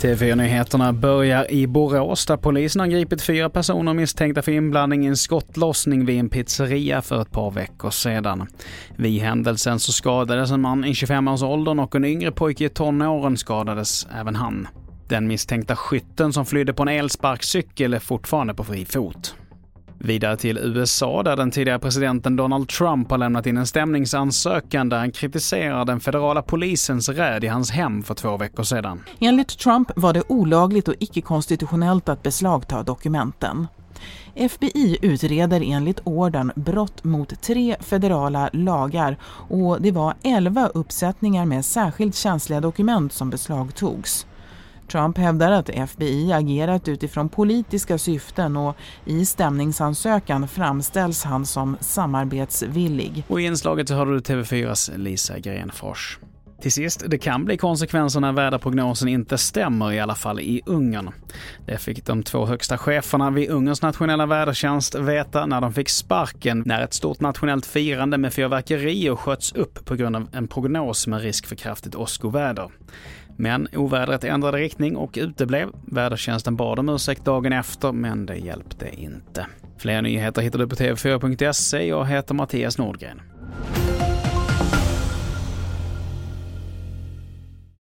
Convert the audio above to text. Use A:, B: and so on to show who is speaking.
A: TV4-nyheterna börjar i Borås där polisen har gripit fyra personer misstänkta för inblandning i en skottlossning vid en pizzeria för ett par veckor sedan. Vid händelsen så skadades en man i 25-årsåldern och en yngre pojke i tonåren skadades även han. Den misstänkta skytten som flydde på en elsparkcykel är fortfarande på fri fot. Vidare till USA där den tidigare presidenten Donald Trump har lämnat in en stämningsansökan där han kritiserar den federala polisens räd i hans hem för två veckor sedan.
B: Enligt Trump var det olagligt och icke-konstitutionellt att beslagta dokumenten. FBI utreder enligt orden brott mot tre federala lagar och det var elva uppsättningar med särskilt känsliga dokument som beslagtogs. Trump hävdar att FBI agerat utifrån politiska syften och i stämningsansökan framställs han som samarbetsvillig.
A: Och i inslaget så hörde du TV4s Lisa Grenfors. Till sist, det kan bli konsekvenser när väderprognosen inte stämmer, i alla fall i Ungern. Det fick de två högsta cheferna vid Ungerns nationella vädertjänst veta när de fick sparken när ett stort nationellt firande med fyrverkerier sköts upp på grund av en prognos med risk för kraftigt åskoväder. Men ovädret ändrade riktning och uteblev. Vädertjänsten bad om ursäkt dagen efter, men det hjälpte inte. Fler nyheter hittar du på tv4.se. Jag heter Mattias Nordgren.